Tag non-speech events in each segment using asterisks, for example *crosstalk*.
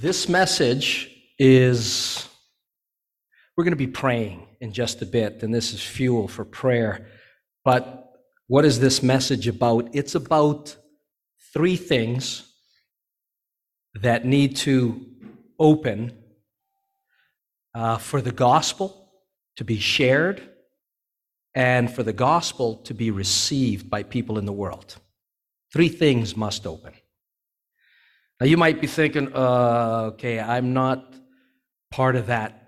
This message is, we're going to be praying in just a bit, and this is fuel for prayer. But what is this message about? It's about three things that need to open uh, for the gospel to be shared and for the gospel to be received by people in the world. Three things must open. Now, you might be thinking, uh, okay, I'm not part of that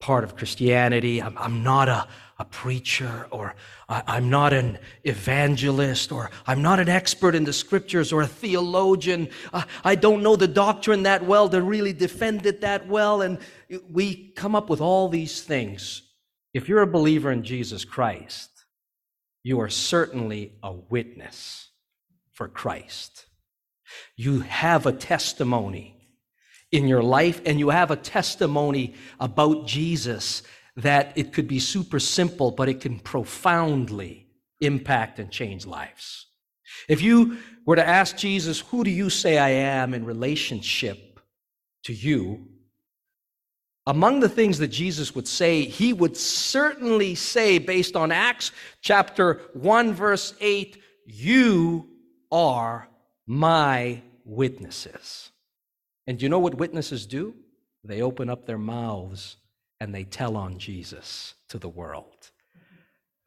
part of Christianity. I'm, I'm not a, a preacher, or I, am not an evangelist, or I'm not an expert in the scriptures, or a theologian. I, I don't know the doctrine that well to really defend it that well. And we come up with all these things. If you're a believer in Jesus Christ, you are certainly a witness for Christ. You have a testimony in your life, and you have a testimony about Jesus that it could be super simple, but it can profoundly impact and change lives. If you were to ask Jesus, Who do you say I am in relationship to you? Among the things that Jesus would say, he would certainly say, based on Acts chapter 1, verse 8, You are my witnesses. And you know what witnesses do? They open up their mouths and they tell on Jesus to the world.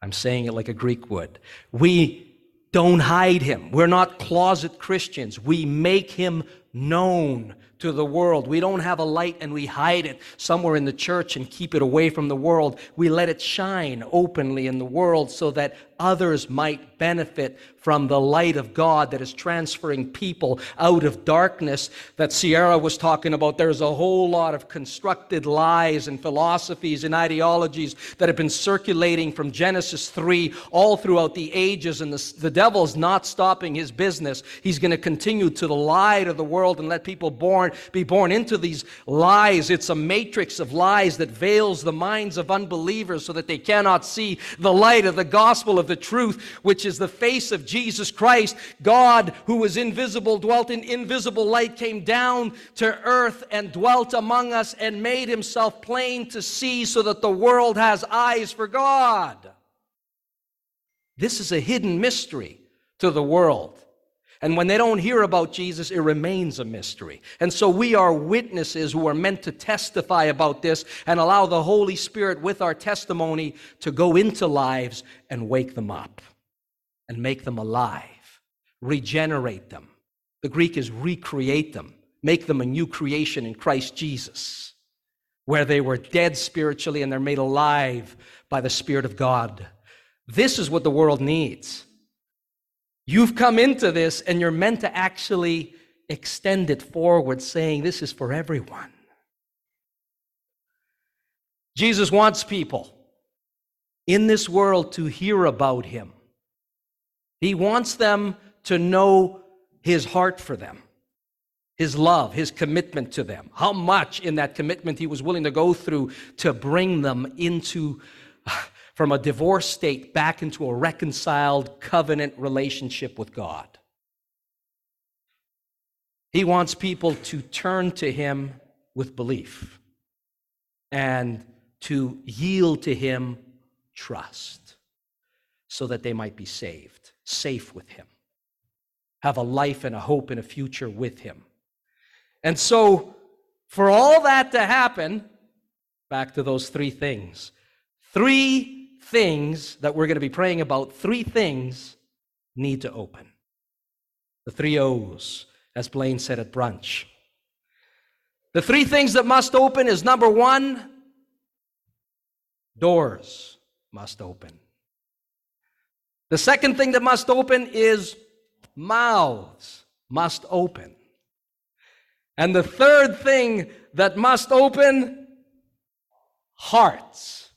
I'm saying it like a Greek would. We don't hide him. We're not closet Christians. We make him known to the world. We don't have a light and we hide it somewhere in the church and keep it away from the world. We let it shine openly in the world so that others might benefit from the light of God that is transferring people out of darkness that Sierra was talking about. There's a whole lot of constructed lies and philosophies and ideologies that have been circulating from Genesis 3 all throughout the ages, and the, the devil's not stopping his business. He's going to continue to the lie to the world and let people born, be born into these lies. It's a matrix of lies that veils the minds of unbelievers so that they cannot see the light of the gospel of the truth, which is the face of Jesus Christ. God, who was invisible, dwelt in invisible light, came down to earth and dwelt among us and made himself plain to see so that the world has eyes for God. This is a hidden mystery to the world. And when they don't hear about Jesus, it remains a mystery. And so we are witnesses who are meant to testify about this and allow the Holy Spirit with our testimony to go into lives and wake them up and make them alive, regenerate them. The Greek is recreate them, make them a new creation in Christ Jesus, where they were dead spiritually and they're made alive by the Spirit of God. This is what the world needs. You've come into this and you're meant to actually extend it forward, saying, This is for everyone. Jesus wants people in this world to hear about him. He wants them to know his heart for them, his love, his commitment to them, how much in that commitment he was willing to go through to bring them into from a divorced state back into a reconciled covenant relationship with God. He wants people to turn to Him with belief and to yield to Him trust so that they might be saved, safe with Him, have a life and a hope and a future with Him. And so, for all that to happen, back to those three things, three things that we're going to be praying about, three things need to open. The three O's, as Blaine said at brunch. The three things that must open is number one, doors must open. The second thing that must open is mouths must open. And the third thing that must open, hearts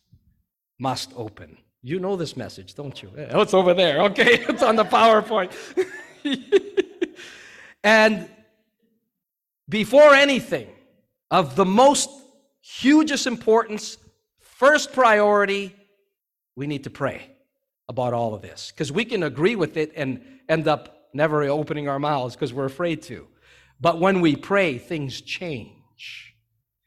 must open. You know this message, don't you? It's over there. Okay, *laughs* it's on the PowerPoint. *laughs* and before anything, of the most hugest importance, first priority, we need to pray about all of this because we can agree with it and end up never opening our mouths because we're afraid to. But when we pray, things change.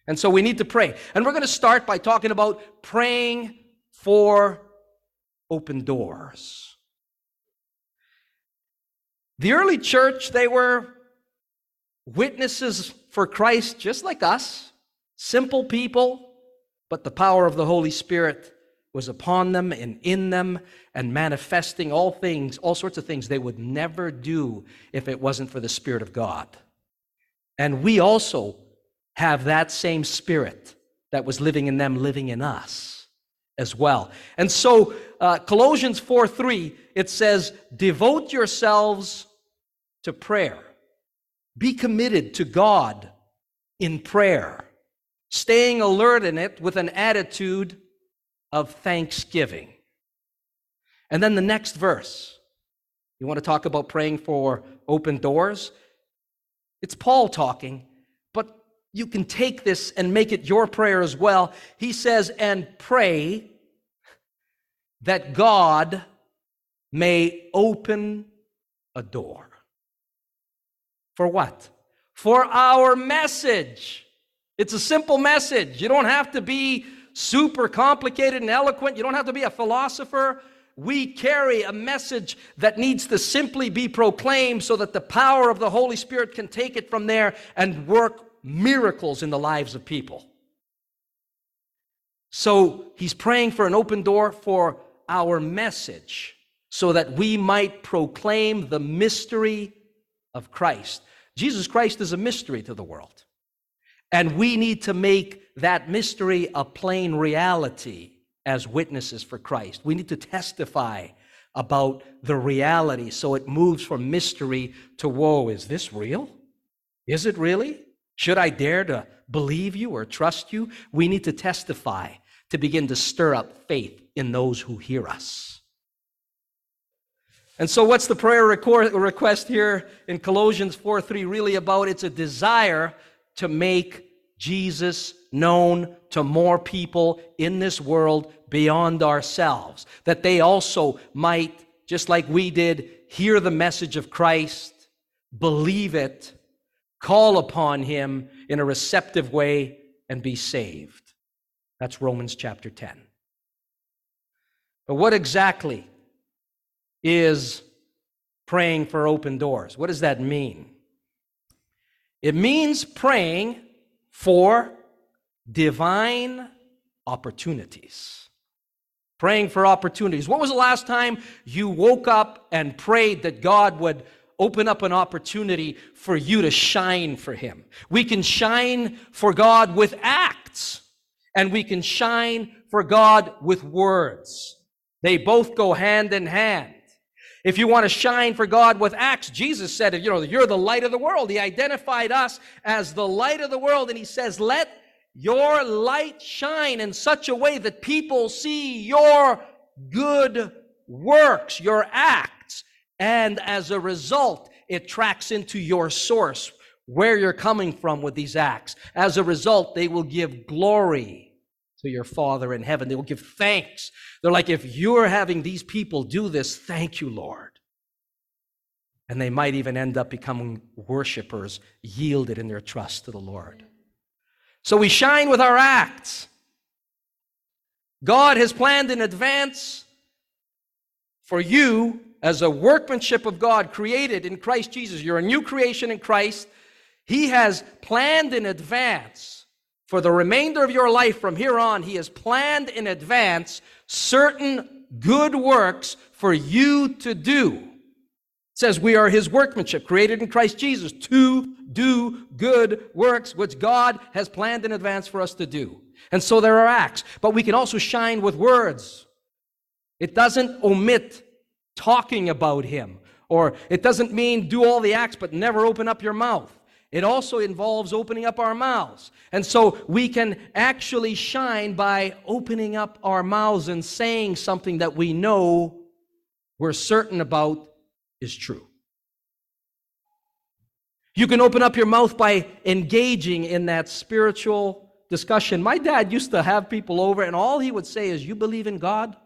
And so we need to pray. And we're going to start by talking about praying for open doors. The early church, they were witnesses for Christ just like us, simple people, but the power of the Holy Spirit was upon them and in them and manifesting all things, all sorts of things they would never do if it wasn't for the Spirit of God. And we also have that same Spirit that was living in them, living in us as well. And so, uh, Colossians 4 3, it says, Devote yourselves to prayer. Be committed to God in prayer, staying alert in it with an attitude of thanksgiving. And then the next verse. You want to talk about praying for open doors? It's Paul talking, you can take this and make it your prayer as well. He says, and pray that God may open a door. For what? For our message. It's a simple message. You don't have to be super complicated and eloquent. You don't have to be a philosopher. We carry a message that needs to simply be proclaimed so that the power of the Holy Spirit can take it from there and work miracles in the lives of people. So he's praying for an open door for our message so that we might proclaim the mystery of Christ. Jesus Christ is a mystery to the world. And we need to make that mystery a plain reality as witnesses for Christ. We need to testify about the reality so it moves from mystery to woe. Is this real? Is it really? Should I dare to believe you or trust you? We need to testify to begin to stir up faith in those who hear us. And so, what's the prayer request here in Colossians 4 3 really about? It's a desire to make Jesus known to more people in this world beyond ourselves, that they also might, just like we did, hear the message of Christ, believe it, call upon Him in a receptive way, and be saved. That's Romans chapter 10. But what exactly is praying for open doors? What does that mean? It means praying for divine opportunities. Praying for opportunities. When was the last time you woke up and prayed that God would open up an opportunity for you to shine for Him? We can shine for God with acts, and we can shine for God with words. They both go hand in hand. If you want to shine for God with acts, Jesus said, you know, you're the light of the world. He identified us as the light of the world, and he says, let your light shine in such a way that people see your good works, your acts, and as a result, it tracks into your source, where you're coming from with these acts. As a result, they will give glory to your Father in heaven. They will give thanks. They're like, if you're having these people do this, thank you, Lord. And they might even end up becoming worshipers, yielded in their trust to the Lord. So we shine with our acts. God has planned in advance for you as a workmanship of God created in Christ Jesus. You're a new creation in Christ. He has planned in advance for the remainder of your life from here on, He has planned in advance certain good works for you to do. It says we are His workmanship, created in Christ Jesus, to do good works which God has planned in advance for us to do. And so there are acts, but we can also shine with words. It doesn't omit talking about Him, or it doesn't mean do all the acts but never open up your mouth. It also involves opening up our mouths. And so we can actually shine by opening up our mouths and saying something that we know we're certain about is true. You can open up your mouth by engaging in that spiritual discussion. My dad used to have people over, and all he would say is, You believe in God?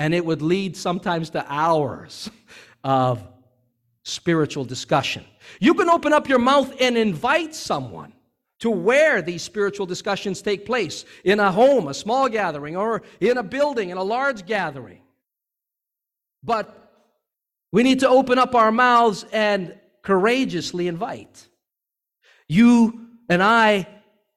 And it would lead sometimes to hours of spiritual discussion. You can open up your mouth and invite someone to where these spiritual discussions take place in a home, a small gathering, or in a building, in a large gathering. But we need to open up our mouths and courageously invite. You and I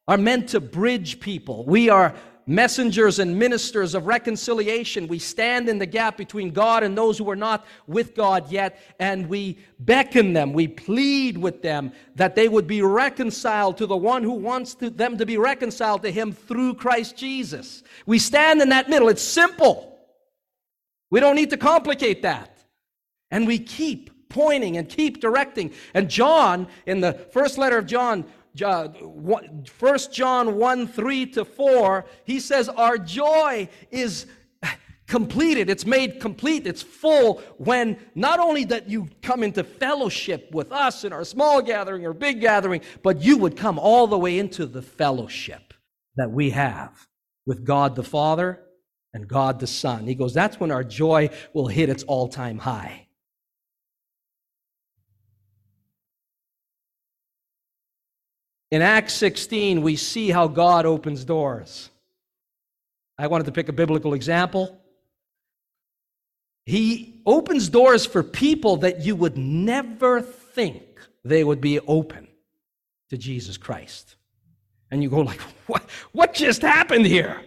are meant to bridge people. We are messengers and ministers of reconciliation. We stand in the gap between God and those who are not with God yet, and we beckon them, we plead with them that they would be reconciled to the one who wants to, them to be reconciled to Him through Christ Jesus. We stand in that middle. It's simple. We don't need to complicate that. And we keep pointing and keep directing. And John, in the first letter of John, First John 1 3 to 4, he says, Our joy is completed, it's made complete, it's full when not only that you come into fellowship with us in our small gathering or big gathering, but you would come all the way into the fellowship that we have with God the Father and God the Son. He goes, That's when our joy will hit its all time high. In Acts 16, we see how God opens doors. I wanted to pick a biblical example. He opens doors for people that you would never think they would be open to Jesus Christ. And you go like, what, what just happened here?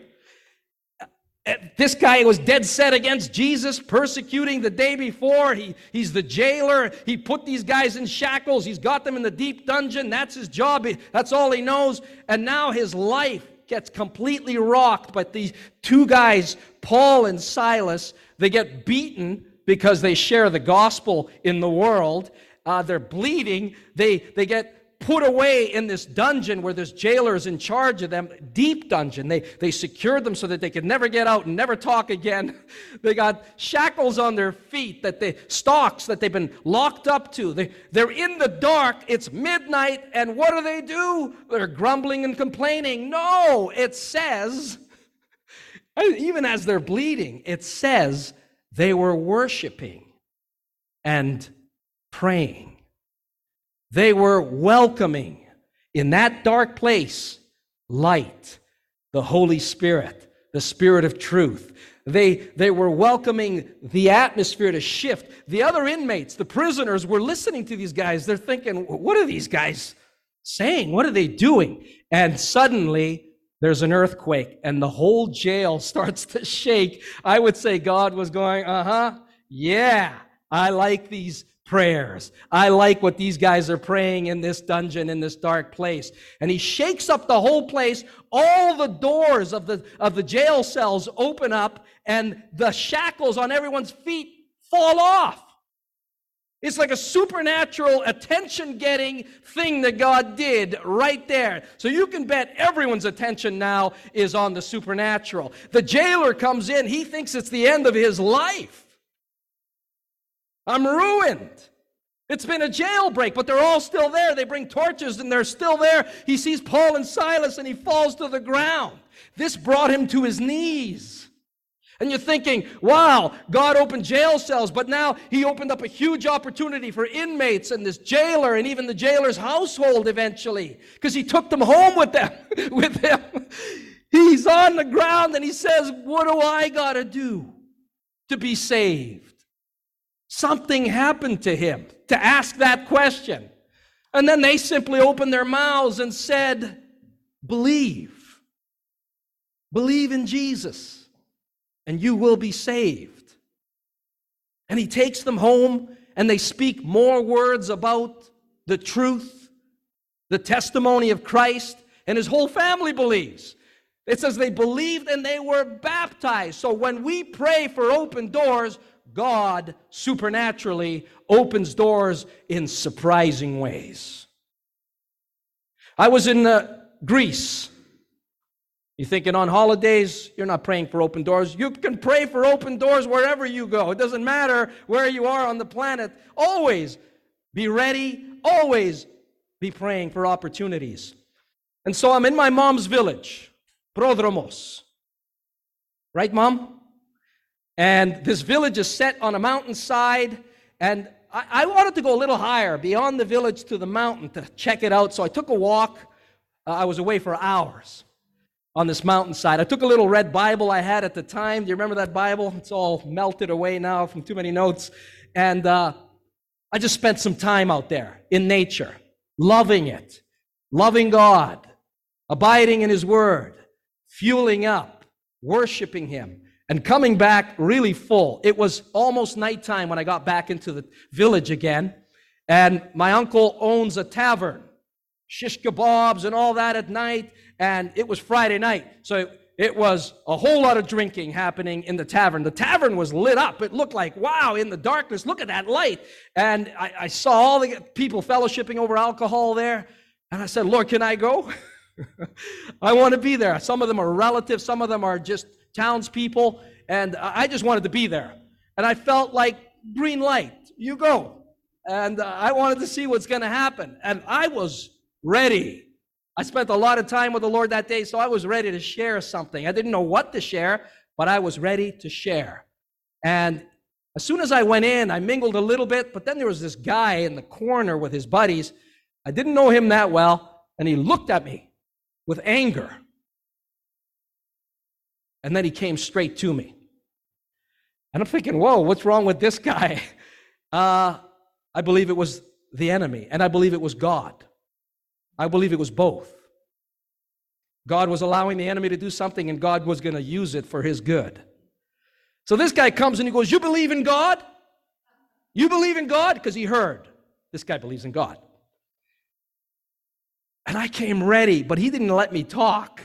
This guy was dead set against Jesus, persecuting the day before. He, he's the jailer. He put these guys in shackles. He's got them in the deep dungeon. That's his job. That's all he knows. And now his life gets completely rocked But these two guys, Paul and Silas. They get beaten because they share the gospel in the world. Uh, they're bleeding. They, they get put away in this dungeon where this jailer is in charge of them, deep dungeon. They, they secured them so that they could never get out and never talk again. *laughs* They got shackles on their feet, that they stocks that they've been locked up to. They, they're in the dark, it's midnight, and what do they do? They're grumbling and complaining. No, it says, *laughs* even as they're bleeding, it says they were worshiping and praying. They were welcoming in that dark place light, the Holy Spirit, the Spirit of truth. They, they were welcoming the atmosphere to shift. The other inmates, the prisoners, were listening to these guys. They're thinking, what are these guys saying? What are they doing? And suddenly, there's an earthquake, and the whole jail *laughs* starts to shake. I would say God was going, uh huh, yeah, I like these prayers. I like what these guys are praying in this dungeon, in this dark place. And he shakes up the whole place. All the doors of the, of the jail cells open up, and the shackles on everyone's feet fall off. It's like a supernatural attention getting thing that God did right there. So you can bet everyone's attention now is on the supernatural. The jailer comes in, he thinks it's the end of his life. I'm ruined. It's been a jailbreak, but they're all still there. They bring torches and they're still there. He sees Paul and Silas and he falls to the ground. This brought him to his knees. And you're thinking, wow, God opened jail cells, but now he opened up a huge opportunity for inmates and this jailer and even the jailer's household eventually, because he took them home with them, *laughs* with him. He's on the ground and he says, What do I got to do to be saved? Something happened to him to ask that question. And then they simply opened their mouths and said, Believe. Believe in Jesus, and you will be saved. And he takes them home, and they speak more words about the truth, the testimony of Christ, and his whole family believes. It says they believed and they were baptized. So when we pray for open doors, God supernaturally opens doors in surprising ways. I was in uh, Greece. You're thinking on holidays, you're not praying for open doors. You can pray for open doors wherever you go. It doesn't matter where you are on the planet. Always be ready, always be praying for opportunities. And so I'm in my mom's village, Prodromos. Right, mom? And this village is set on a mountainside, and I, I, wanted to go a little higher, beyond the village to the mountain to check it out. So I took a walk. Uh, I was away for hours on this mountainside. I took a little red Bible I had at the time. Do you remember that Bible? It's all melted away now from too many notes. And uh, I just spent some time out there in nature, loving it, loving God, abiding in His Word, fueling up, worshiping Him, and coming back really full. It was almost nighttime when I got back into the village again. And my uncle owns a tavern, shish kebabs and all that at night and it was Friday night. So it was a whole lot of drinking happening in the tavern. The tavern was lit up. It looked like, wow, in the darkness, look at that light. And I, I saw all the people fellowshipping over alcohol there. And I said, Lord, can I go? *laughs* I want to be there. Some of them are relatives, some of them are just townspeople. And I just wanted to be there. And I felt like, green light, you go. And uh, I wanted to see what's going to happen. And I was ready. I spent a lot of time with the Lord that day, so I was ready to share something. I didn't know what to share, but I was ready to share. And as soon as I went in, I mingled a little bit, but then there was this guy in the corner with his buddies. I didn't know him that well, and he looked at me with anger. And then he came straight to me. And I'm thinking, whoa, what's wrong with this guy? *laughs* Uh, I believe it was the enemy, and I believe it was God. I believe it was both. God was allowing the enemy to do something, and God was going to use it for his good. So this guy comes and he goes, You believe in God? You believe in God? Because he heard this guy believes in God. And I came ready, but he didn't let me talk.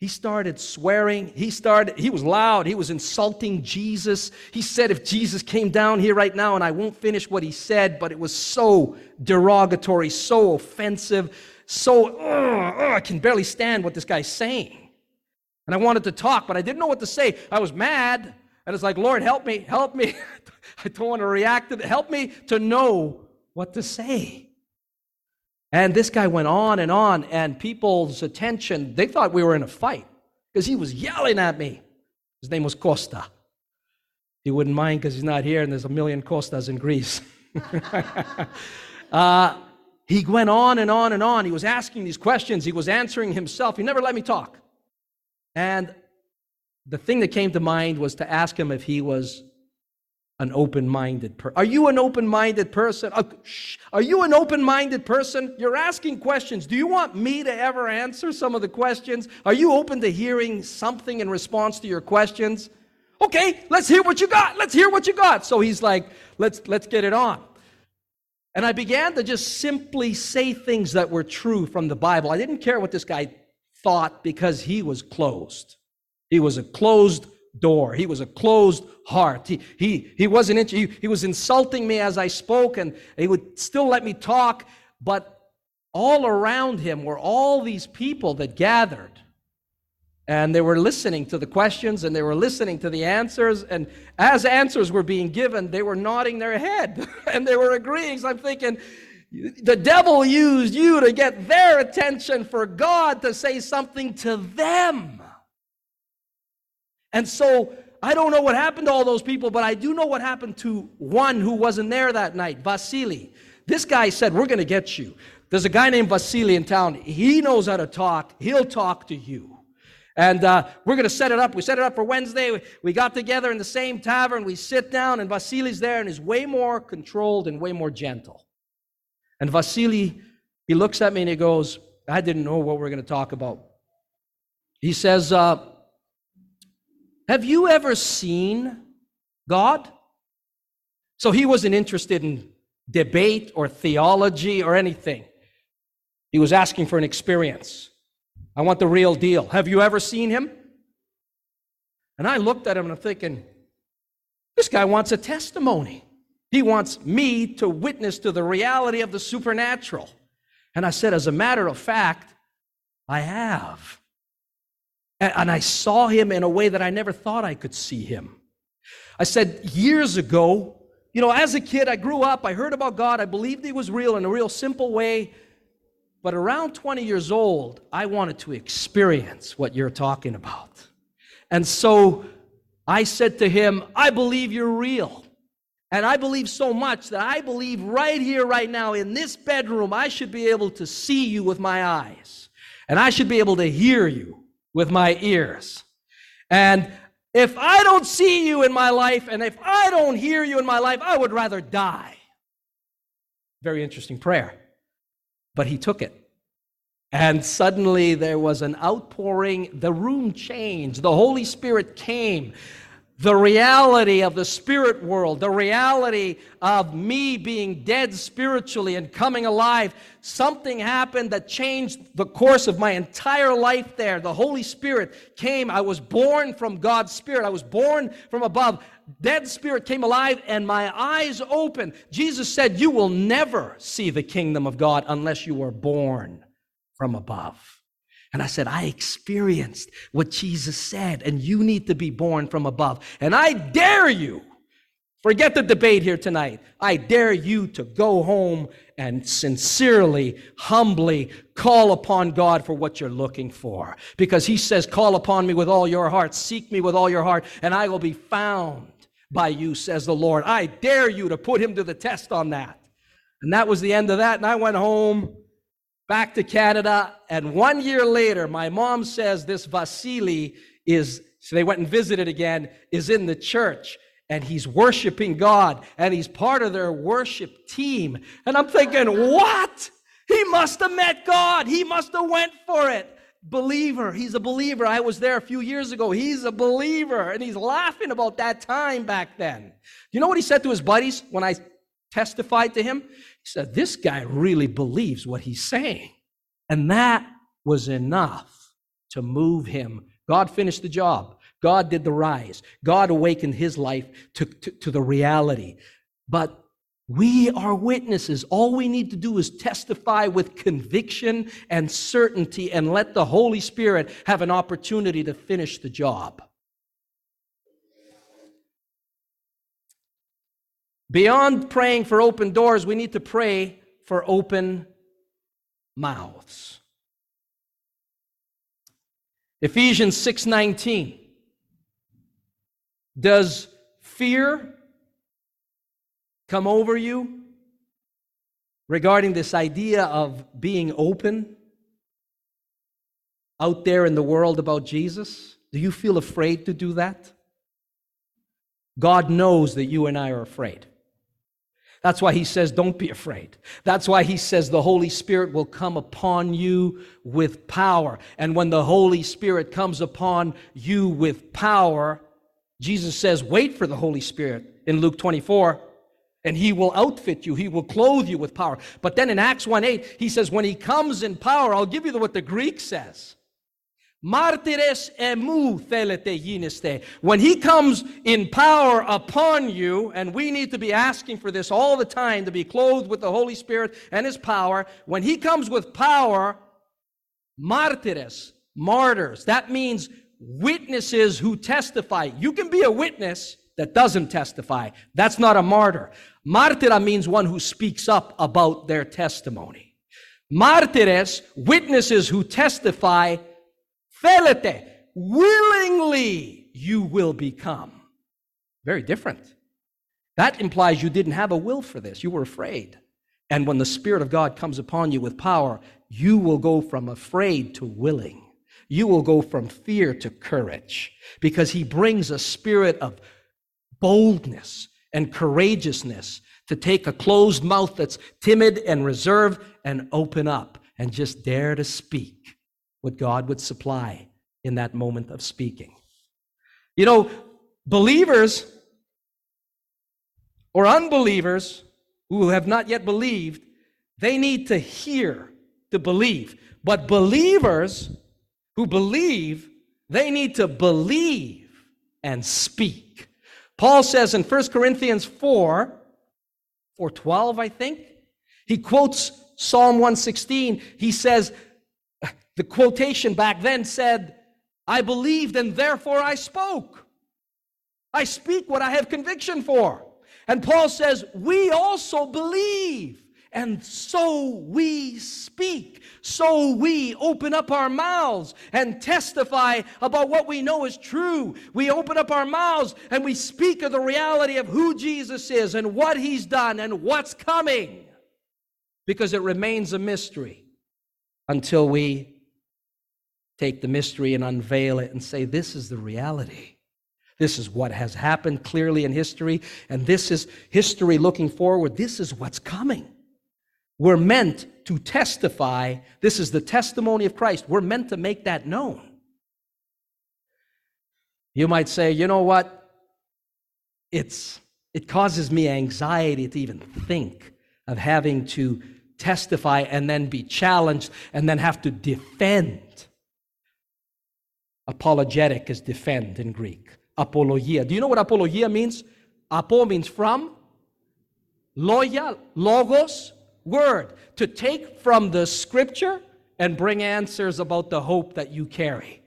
He started swearing. He started, he was loud. He was insulting Jesus. He said, if Jesus came down here right now, and I won't finish what he said, but it was so derogatory, so offensive, so, I can barely stand what this guy's saying. And I wanted to talk, but I didn't know what to say. I was mad. And it's like, Lord, help me, help me. *laughs* I don't want to react to. Help me to know what to say. And this guy went on and on, and people's attention, they thought we were in a fight because he was yelling at me. His name was Costa. He wouldn't mind because he's not here, and there's a million Costas in Greece. *laughs* uh, he went on and on and on. He was asking these questions, he was answering himself. He never let me talk. And the thing that came to mind was to ask him if he was an open minded person. Are you an open minded person? Uh, are you an open minded person? You're asking questions. Do you want me to ever answer some of the questions? Are you open to hearing something in response to your questions? Okay, let's hear what you got. Let's hear what you got. So he's like, let's let's get it on. And I began to just simply say things that were true from the Bible. I didn't care what this guy thought because he was closed. He was a closed door. He was a closed heart. He, he, he wasn't, he, he was insulting me as I spoke and he would still let me talk, but all around him were all these people that gathered. And they were listening to the questions and they were listening to the answers. And as answers were being given, they were nodding their head *laughs* and they were agreeing. So I'm thinking, the devil used you to get their attention for God to say something to them. And so I don't know what happened to all those people, but I do know what happened to one who wasn't there that night, Vasily. This guy said, We're going to get you. There's a guy named Vasily in town. He knows how to talk, he'll talk to you. And uh, we're going to set it up. We set it up for Wednesday. We, we got together in the same tavern. We sit down, and Vasily's there and is way more controlled and way more gentle. And Vasily, he looks at me and he goes, I didn't know what we are going to talk about. He says, uh, have you ever seen God? So he wasn't interested in debate or theology or anything. He was asking for an experience. I want the real deal. Have you ever seen him? And I looked at him and I'm thinking, this guy wants a testimony. He wants me to witness to the reality of the supernatural. And I said, as a matter of fact, I have. And I saw him in a way that I never thought I could see him. I said, years ago, you know, as a kid, I grew up, I heard about God, I believed he was real in a real simple way. But around 20 years old, I wanted to experience what you're talking about. And so I said to him, I believe you're real. And I believe so much that I believe right here, right now, in this bedroom, I should be able to see you with my eyes. And I should be able to hear you with my ears. And if I don't see you in my life, and if I don't hear you in my life, I would rather die. Very interesting prayer. But he took it. And suddenly there was an outpouring. The room changed. The Holy Spirit came the reality of the spirit world, the reality of me being dead spiritually and coming alive, something happened that changed the course of my entire life there. The Holy Spirit came. I was born from God's Spirit, I was born from above. Dead spirit came alive and my eyes opened. Jesus said, You will never see the kingdom of God unless you are born from above. And I said, I experienced what Jesus said, and you need to be born from above. And I dare you, forget the debate here tonight. I dare you to go home and sincerely, humbly call upon God for what you're looking for. Because He says, Call upon me with all your heart, seek me with all your heart, and I will be found by you, says the Lord. I dare you to put Him to the test on that. And that was the end of that. And I went home back to Canada. And one year later, my mom says this Vasily is, so they went and visited again, is in the church and he's worshiping God and he's part of their worship team. And I'm thinking, what? He must have met God. He must have went for it. Believer. He's a believer. I was there a few years ago. He's a believer. And he's laughing about that time back then. You know what he said to his buddies when I testified to him? Said, This guy really believes what he's saying. And that was enough to move him. God finished the job. God did the rise. God awakened his life to, to, to, the reality. But we are witnesses. All we need to do is testify with conviction and certainty and let the Holy Spirit have an opportunity to finish the job. Beyond praying for open doors, we need to pray for open mouths. Ephesians 6:19 Does fear come over you regarding this idea of being open out there in the world about Jesus? Do you feel afraid to do that? God knows that you and I are afraid. That's why he says, Don't be afraid. That's why he says the Holy Spirit will come upon you with power. And when the Holy Spirit comes upon you with power, Jesus says, Wait for the Holy Spirit in Luke 24 and he will outfit you he will clothe you with power but then in acts 1 8 he says when he comes in power i'll give you what the greek says Martires emu thelete yiniste. When he comes in power upon you, and we need to be asking for this all the time to be clothed with the Holy Spirit and his power. When he comes with power, martires, martyrs, that means witnesses who testify. You can be a witness that doesn't testify. That's not a martyr. Martyra means one who speaks up about their testimony. Martires, witnesses who testify Willingly you will become. Very different. That implies you didn't have a will for this. You were afraid. And when the Spirit of God comes upon you with power, you will go from afraid to willing. You will go from fear to courage because He brings a spirit of boldness and courageousness to take a closed mouth that's timid and reserved and open up and just dare to speak what God would supply in that moment of speaking. You know, believers or unbelievers who have not yet believed, they need to hear to believe. But believers who believe, they need to believe and speak. Paul says in 1 Corinthians 4, 412, I think, he quotes Psalm 116. He says, the quotation back then said, I believed and therefore I spoke. I speak what I have conviction for. And Paul says, We also believe And so we speak. So we open up our mouths and testify about what we know is true. We open up our mouths and we speak of the reality of who Jesus is and what he's done and what's coming. Because it remains a mystery until we take the mystery and unveil it and say, This is the reality. This is what has happened clearly in history, and this is history looking forward. This is what's coming. We're meant to testify. This is the testimony of Christ. We're meant to make that known. You might say, you know what? It's, it causes me anxiety to even think of having to testify and then be challenged and then have to defend. Apologetic is defend in Greek apologia. Do you know what apologia means? Apo means from, loya, logos, word. To take from the scripture and bring answers about the hope that you carry.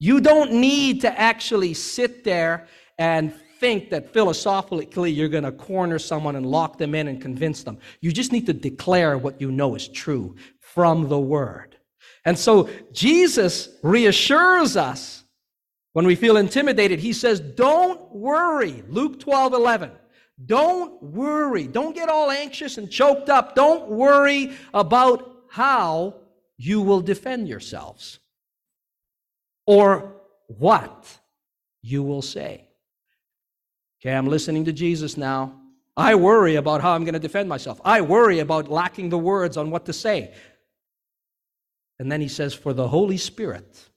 You don't need to actually sit there and think that philosophically you're going to corner someone and lock them in and convince them. You just need to declare what you know is true from the word. And so Jesus reassures us when we feel intimidated, he says, Don't worry. Luke 12, 11. Don't worry. Don't get all anxious and choked up. Don't worry about how you will defend yourselves or what you will say. Okay, I'm listening to Jesus now. I worry about how I'm going to defend myself. I worry about lacking the words on what to say. And then he says, For the Holy Spirit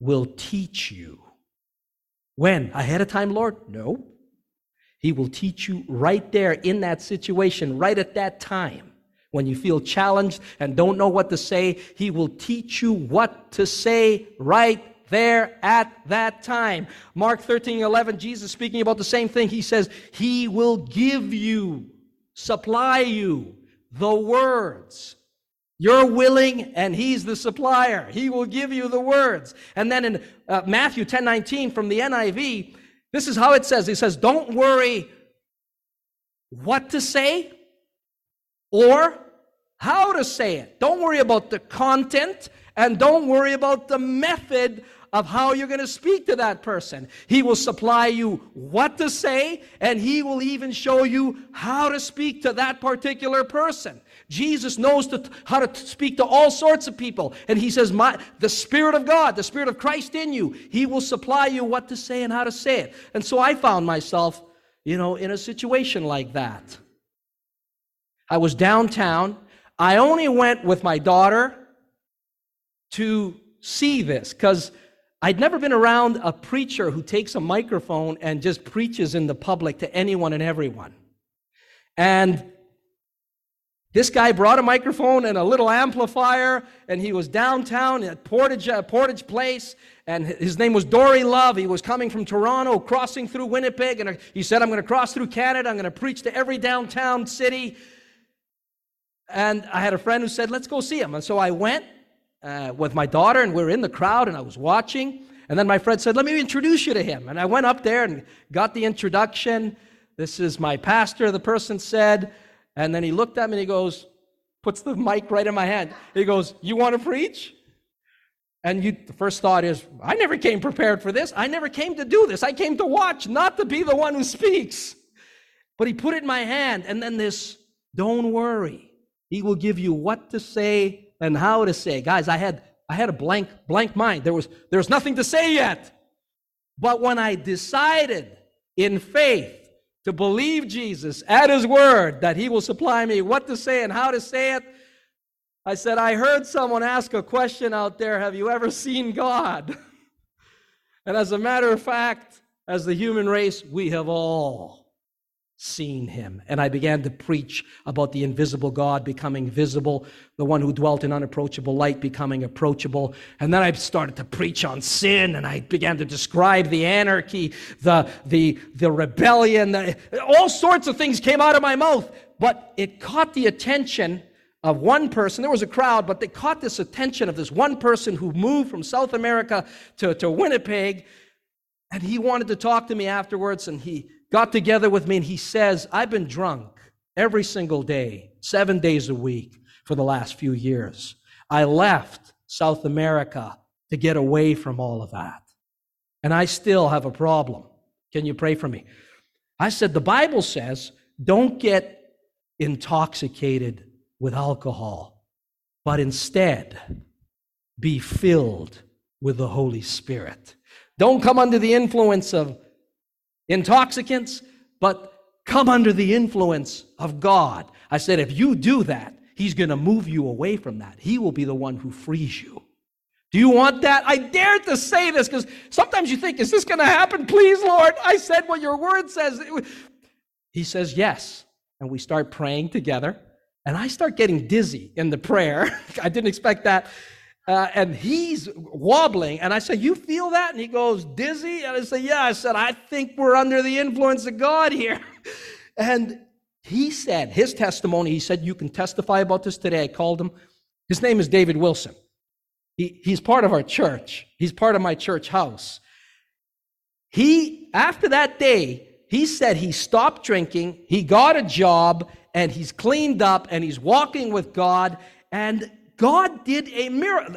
will teach you when? Ahead of time, Lord? No. He will teach you right there in that situation, right at that time. When you feel challenged and don't know what to say, He will teach you what to say right there at that time. Mark 13, 11, Jesus speaking about the same thing. He says, He will give you, supply you the words you're willing, and He's the supplier. He will give you the words. And then in uh, Matthew 10 19 from the NIV, this is how it says He says, Don't worry what to say or how to say it. Don't worry about the content and don't worry about the method of how you're going to speak to that person. He will supply you what to say, and He will even show you how to speak to that particular person. Jesus knows to, how to speak to all sorts of people. And he says, My, The Spirit of God, the Spirit of Christ in you, He will supply you what to say and how to say it. And so I found myself, you know, in a situation like that. I was downtown. I only went with my daughter to see this because I'd never been around a preacher who takes a microphone and just preaches in the public to anyone and everyone. And this guy brought a microphone and a little amplifier, and he was downtown at Portage, uh, Portage Place, and his name was Dory Love. He was coming from Toronto, crossing through Winnipeg, and he said, I'm going to cross through Canada. I'm going to preach to every downtown city. And I had a friend who said, Let's go see him. And so I went uh, with my daughter, and we were in the crowd, and I was watching. And then my friend said, Let me introduce you to him. And I went up there and got the introduction. This is my pastor, the person said. And then he looked at me and he goes, puts the mic right in my hand. He goes, You want to preach? And you, the first thought is, I never came prepared for this. I never came to do this. I came to watch, not to be the one who speaks. But he put it in my hand, and then this, don't worry. He will give you what to say and how to say. Guys, I had I had a blank blank mind. There was there was nothing to say yet. But when I decided in faith to believe Jesus at his word that he will supply me what to say and how to say it. I said, I heard someone ask a question out there Have you ever seen God? *laughs* and as a matter of fact, as the human race, we have all seen him. And I began to preach about the invisible God becoming visible, the one who dwelt in unapproachable light becoming approachable. And then I started to preach on sin and I began to describe the anarchy, the, the, the rebellion, the, all sorts of things came out of my mouth. But it caught the attention of one person. There was a crowd, but they caught this attention of this one person who moved from South America to, to Winnipeg. And he wanted to talk to me afterwards, and he got together with me and he says, I've been drunk every single day, seven days a week for the last few years. I left South America to get away from all of that. And I still have a problem. Can you pray for me? I said, the Bible says, don't get intoxicated with alcohol, but instead be filled with the Holy Spirit. Don't come under the influence of intoxicants, but come under the influence of God. I said, if you do that, He's going to move you away from that. He will be the one who frees you. Do you want that? I dare to say this because sometimes you think, is this going to happen? Please, Lord. I said what your word says. He says, yes. And we start praying together. And I start getting dizzy in the prayer. *laughs* I didn't expect that. Uh, and he's wobbling. And I say, You feel that? And he goes, Dizzy? And I say, Yeah. I said, I think we're under the influence of God here. *laughs* and he said, his testimony, he said, You can testify about this today. I called him. His name is David Wilson. He, he's part of our church, he's part of my church house. He, after that day, he said he stopped drinking, he got a job, and he's cleaned up, and he's walking with God, and God did a miracle.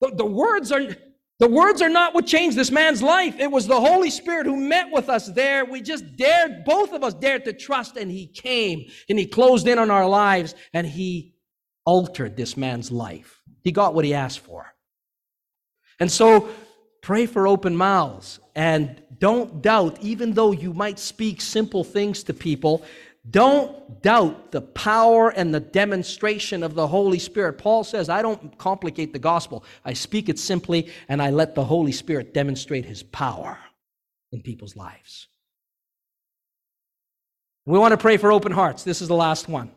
The, the words are the words are not what changed this man's life. It was the Holy Spirit who met with us there. We just dared, both of us dared to trust, and He came and He closed in on our lives and He altered this man's life. He got what He asked for. And so pray for open mouths and don't doubt, even though you might speak simple things to people, don't doubt the power and the demonstration of the Holy Spirit. Paul says, I don't complicate the gospel. I speak it simply and I let the Holy Spirit demonstrate his power in people's lives. We want to pray for open hearts. This is the last one.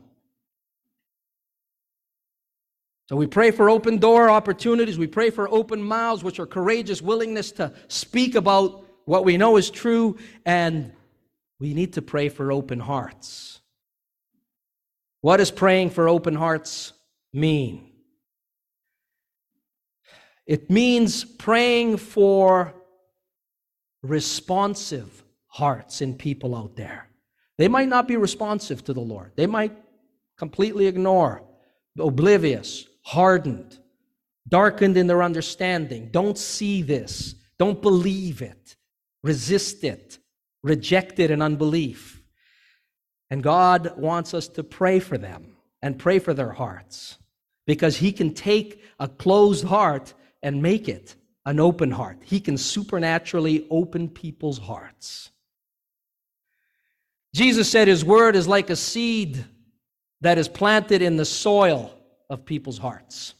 So we pray for open door opportunities. We pray for open mouths, which are courageous willingness to speak about what we know is true and we need to pray for open hearts. What does praying for open hearts mean? It means praying for responsive hearts in people out there. They might not be responsive to the Lord. They might completely ignore, oblivious, hardened, darkened in their understanding. Don't see this. Don't believe it. Resist it rejected in unbelief. And God wants us to pray for them and pray for their hearts because He can take a closed heart and make it an open heart. He can supernaturally open people's hearts. Jesus said His word is like a seed that is planted in the soil of people's hearts.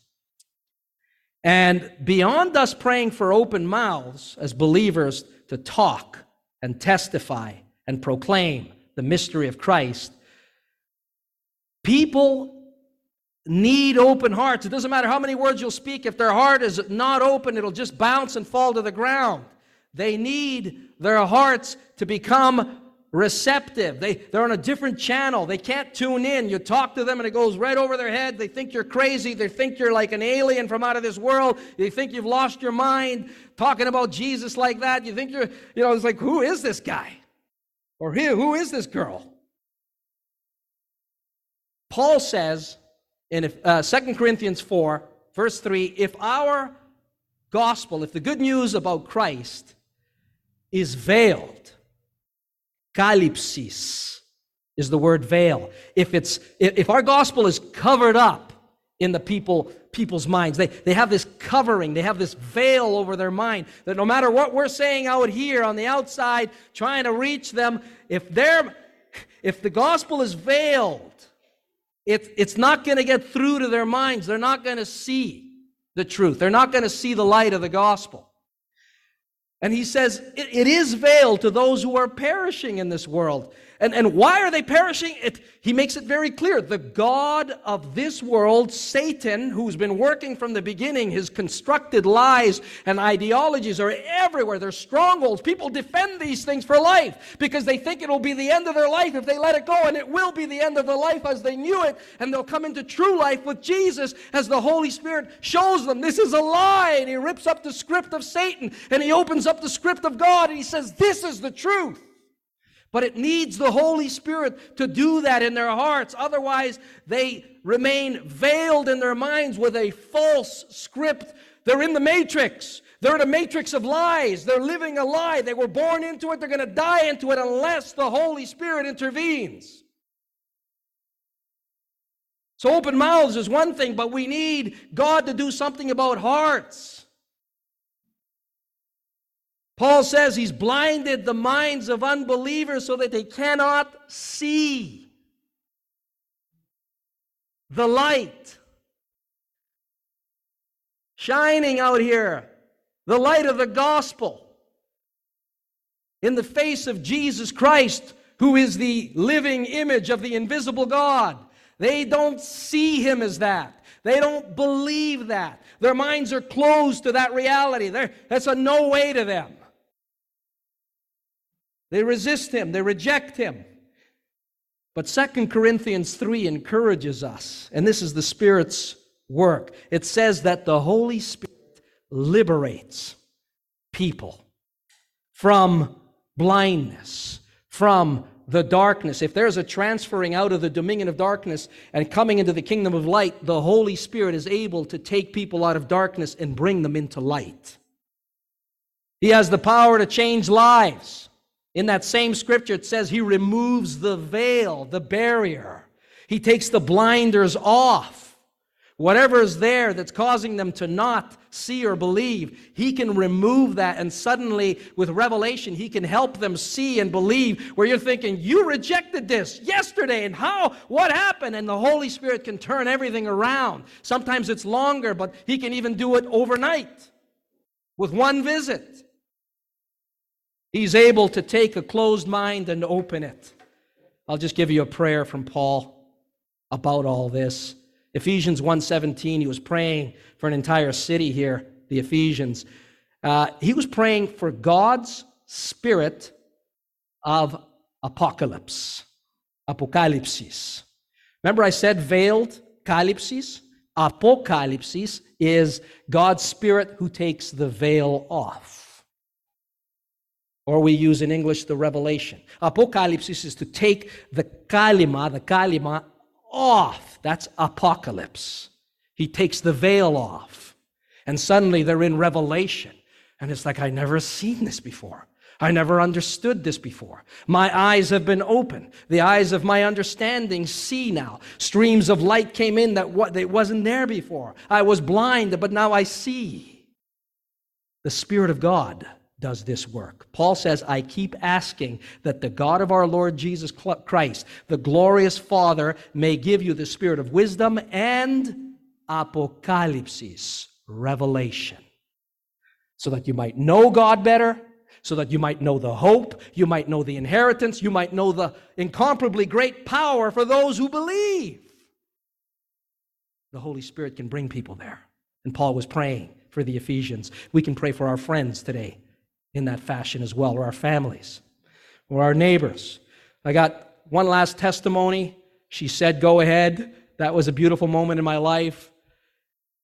And beyond us praying for open mouths as believers to talk, and testify and proclaim the mystery of Christ. People need open hearts. It doesn't matter how many words you'll speak, if their heart is not open, it'll just bounce and fall to the ground. They need their hearts to become receptive. They, they're on a different channel. They can't tune in. You talk to them and it goes right over their head. They think you're crazy. They think you're like an alien from out of this world. They think you've lost your mind talking about Jesus like that. You think you're, you know, it's like, who is this guy? Or here, who is this girl? Paul says in uh, 2 Corinthians 4, verse 3 if our gospel, if the good news about Christ is veiled, Kalypsis is the word veil. If it's if our gospel is covered up in the people people's minds, they, they have this covering, they have this veil over their mind that no matter what we're saying out here on the outside, trying to reach them, if they're if the gospel is veiled, it, it's not going to get through to their minds. They're not going to see the truth. They're not going to see the light of the gospel. And he says, it, it is veiled to those who are perishing in this world. And, and why are they perishing? It, he makes it very clear. The God of this world, Satan, who's been working from the beginning, his constructed lies and ideologies are everywhere. They're strongholds. People defend these things for life because they think it'll be the end of their life if they let it go, and it will be the end of their life as they knew it, and they'll come into true life with Jesus as the Holy Spirit shows them this is a lie. And he rips up the script of Satan and he opens up the script of God and he says, This is the truth. But it needs the Holy Spirit to do that in their hearts. Otherwise, they remain veiled in their minds with a false script. They're in the matrix. They're in a matrix of lies. They're living a lie. They were born into it. They're going to die into it unless the Holy Spirit intervenes. So, open mouths is one thing, but we need God to do something about hearts. Paul says he's blinded the minds of unbelievers so that they cannot see the light shining out here, the light of the gospel in the face of Jesus Christ, who is the living image of the invisible God. They don't see him as that. They don't believe that. Their minds are closed to that reality. They're, that's a no way to them. They resist him, they reject him. But Second Corinthians 3 encourages us, and this is the Spirit's work. It says that the Holy Spirit liberates people from blindness, from the darkness. If there's a transferring out of the dominion of darkness and coming into the kingdom of light, the Holy Spirit is able to take people out of darkness and bring them into light. He has the power to change lives. In that same scripture, it says he removes the veil, the barrier. He takes the blinders off. Whatever is there that's causing them to not see or believe, he can remove that. And suddenly, with revelation, he can help them see and believe where you're thinking, You rejected this yesterday, and how? What happened? And the Holy Spirit can turn everything around. Sometimes it's longer, but he can even do it overnight with one visit. He's able to take a closed mind and open it. I'll just give you a prayer from Paul about all this. Ephesians 1:17, he was praying for an entire city here, the Ephesians. Uh, he was praying for God's spirit of apocalypse, apocalypsis. Remember I said veiled calypsis? Apocalypsis is God's spirit who takes the veil off. Or we use in English the revelation. Apocalypse is to take the kalima, the kalima, off. That's apocalypse. He takes the veil off. And suddenly they're in revelation. And it's like, I never seen this before. I never understood this before. My eyes have been opened. The eyes of my understanding see now. Streams of light came in that, what, that wasn't there before. I was blind, but now I see. The Spirit of God does this work. Paul says, I keep asking that the God of our Lord Jesus Christ, the glorious Father, may give you the spirit of wisdom and apocalypsis, revelation, so that you might know God better, so that you might know the hope, you might know the inheritance, you might know the incomparably great power for those who believe. The Holy Spirit can bring people there. And Paul was praying for the Ephesians. We can pray for our friends today in that fashion as well, or our families, or our neighbors. I got one last testimony. She said, Go ahead. That was a beautiful moment in my life.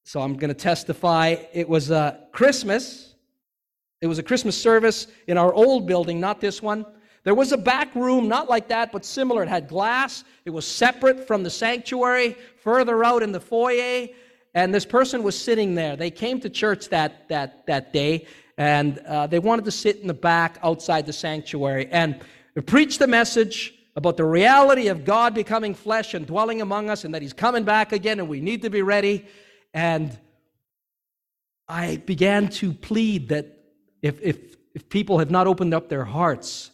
So I'm going to testify. It was a Christmas. It was a Christmas service in our old building, not this one. There was a back room, not like that, but similar. It had glass. It was separate from the sanctuary, further out in the foyer. And this person was sitting there. They came to church that, that, that day, and uh, they wanted to sit in the back outside the sanctuary and preach the message about the reality of God becoming flesh and dwelling among us and that He's coming back again and we need to be ready. And I began to plead that if, if, if people have not opened up their hearts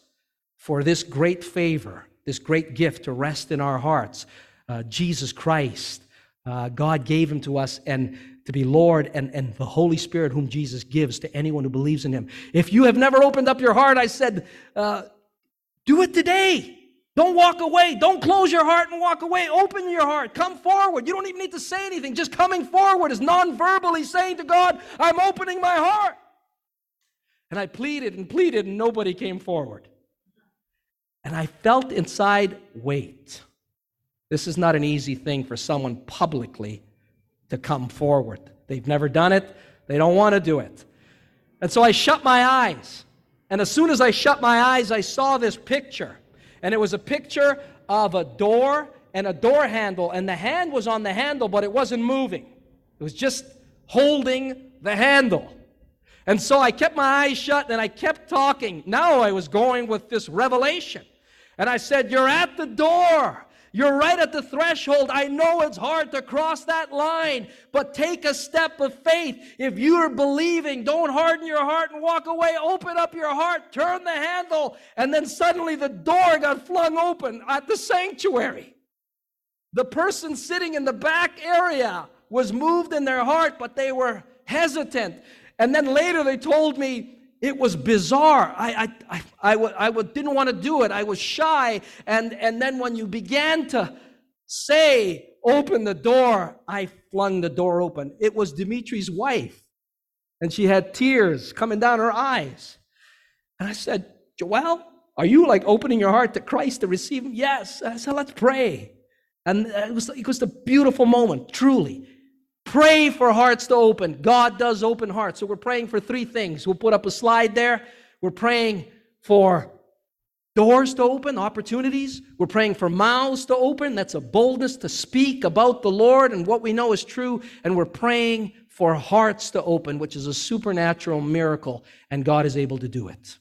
for this great favor, this great gift to rest in our hearts, uh, Jesus Christ, uh, God gave Him to us, and to be Lord and, and the Holy Spirit, whom Jesus gives to anyone who believes in him. If you have never opened up your heart, I said, uh, do it today. Don't walk away. Don't close your heart and walk away. Open your heart. Come forward. You don't even need to say anything. Just coming forward is non verbally saying to God, I'm opening my heart. And I pleaded and pleaded, and nobody came forward. And I felt inside, wait. This is not an easy thing for someone publicly to come forward. They've never done it, they don't want to do it. And so I shut my eyes. And as soon as I shut my eyes, I saw this picture. And it was a picture of a door and a door handle, and the hand was on the handle, but it wasn't moving. It was just holding the handle. And so I kept my eyes shut and I kept talking. Now I was going with this revelation. And I said, You're at the door. You're right at the threshold. I know it's hard to cross that line, but take a step of faith. If you are believing, don't harden your heart and walk away. Open up your heart, turn the handle, and then suddenly the door got flung open at the sanctuary. The person sitting in the back area was moved in their heart, but they were hesitant. And then later they told me it was bizarre. I, I, I, I, I didn't want to do it. I was shy. And, and then when you began to say, open the door, I flung the door open. It was Dimitri's wife. And she had tears coming down her eyes. And I said, Joelle, are you like opening your heart to Christ to receive him? Yes. I said, let's pray. And uh, it was, it was a beautiful moment, truly. Pray for hearts to open. God does open hearts. So we're praying for three things. We'll put up a slide there. We're praying for doors to open, opportunities. We're praying for mouths to open. That's a boldness to speak about the Lord and what we know is true. And we're praying for hearts to open, which is a supernatural miracle, and God is able to do it.